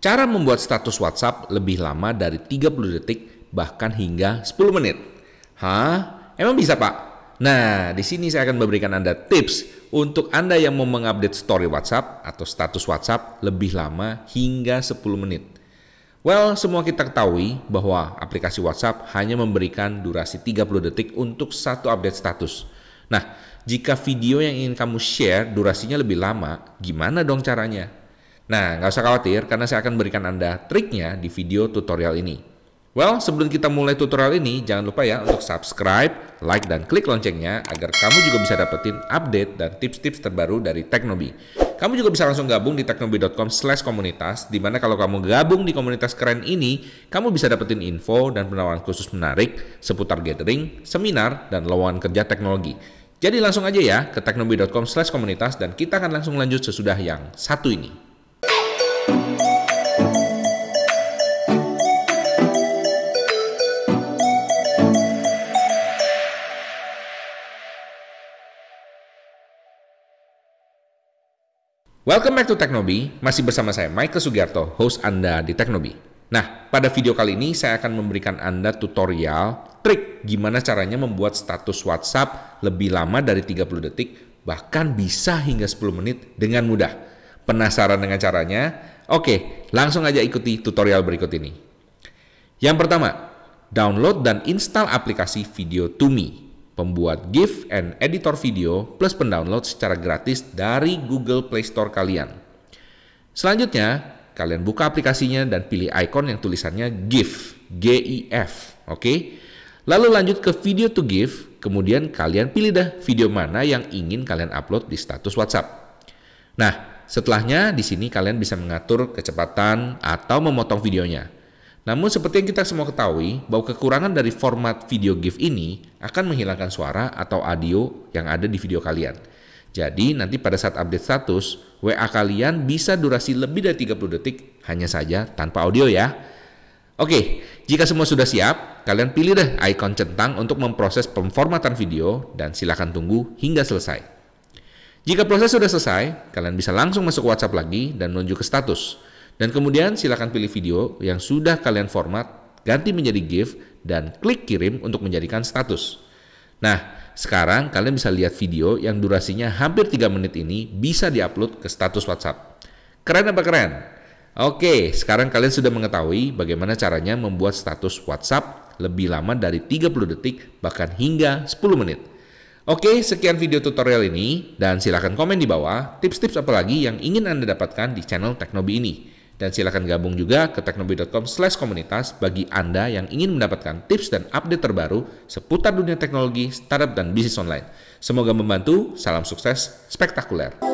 Cara membuat status WhatsApp lebih lama dari 30 detik bahkan hingga 10 menit. Hah? Emang bisa, Pak? Nah, di sini saya akan memberikan Anda tips untuk Anda yang mau mengupdate story WhatsApp atau status WhatsApp lebih lama hingga 10 menit. Well, semua kita ketahui bahwa aplikasi WhatsApp hanya memberikan durasi 30 detik untuk satu update status. Nah, jika video yang ingin kamu share durasinya lebih lama, gimana dong caranya? Nah, nggak usah khawatir karena saya akan berikan Anda triknya di video tutorial ini. Well, sebelum kita mulai tutorial ini, jangan lupa ya untuk subscribe, like, dan klik loncengnya agar kamu juga bisa dapetin update dan tips-tips terbaru dari Teknobi. Kamu juga bisa langsung gabung di teknobi.com slash komunitas, di mana kalau kamu gabung di komunitas keren ini, kamu bisa dapetin info dan penawaran khusus menarik seputar gathering, seminar, dan lowongan kerja teknologi. Jadi langsung aja ya ke teknobi.com slash komunitas dan kita akan langsung lanjut sesudah yang satu ini. Welcome back to Teknobi, masih bersama saya Michael Sugiarto, host Anda di Teknobi. Nah, pada video kali ini saya akan memberikan Anda tutorial trik gimana caranya membuat status WhatsApp lebih lama dari 30 detik, bahkan bisa hingga 10 menit dengan mudah. Penasaran dengan caranya? Oke, langsung aja ikuti tutorial berikut ini. Yang pertama, download dan install aplikasi Video to Me pembuat GIF and editor video plus pendownload secara gratis dari Google Play Store kalian. Selanjutnya, kalian buka aplikasinya dan pilih icon yang tulisannya GIF, G-I-F, oke? Okay? Lalu lanjut ke video to GIF, kemudian kalian pilih dah video mana yang ingin kalian upload di status WhatsApp. Nah, setelahnya di sini kalian bisa mengatur kecepatan atau memotong videonya. Namun seperti yang kita semua ketahui bahwa kekurangan dari format video GIF ini akan menghilangkan suara atau audio yang ada di video kalian. Jadi nanti pada saat update status, WA kalian bisa durasi lebih dari 30 detik hanya saja tanpa audio ya. Oke, jika semua sudah siap, kalian pilih deh icon centang untuk memproses pemformatan video dan silakan tunggu hingga selesai. Jika proses sudah selesai, kalian bisa langsung masuk WhatsApp lagi dan menuju ke status. Dan kemudian silakan pilih video yang sudah kalian format, ganti menjadi GIF, dan klik kirim untuk menjadikan status. Nah, sekarang kalian bisa lihat video yang durasinya hampir 3 menit ini bisa diupload ke status WhatsApp. Keren apa keren? Oke, sekarang kalian sudah mengetahui bagaimana caranya membuat status WhatsApp lebih lama dari 30 detik bahkan hingga 10 menit. Oke, sekian video tutorial ini dan silahkan komen di bawah tips-tips apa lagi yang ingin Anda dapatkan di channel Teknobi ini. Dan silakan gabung juga ke teknobi.com slash komunitas bagi Anda yang ingin mendapatkan tips dan update terbaru seputar dunia teknologi, startup, dan bisnis online. Semoga membantu, salam sukses, spektakuler.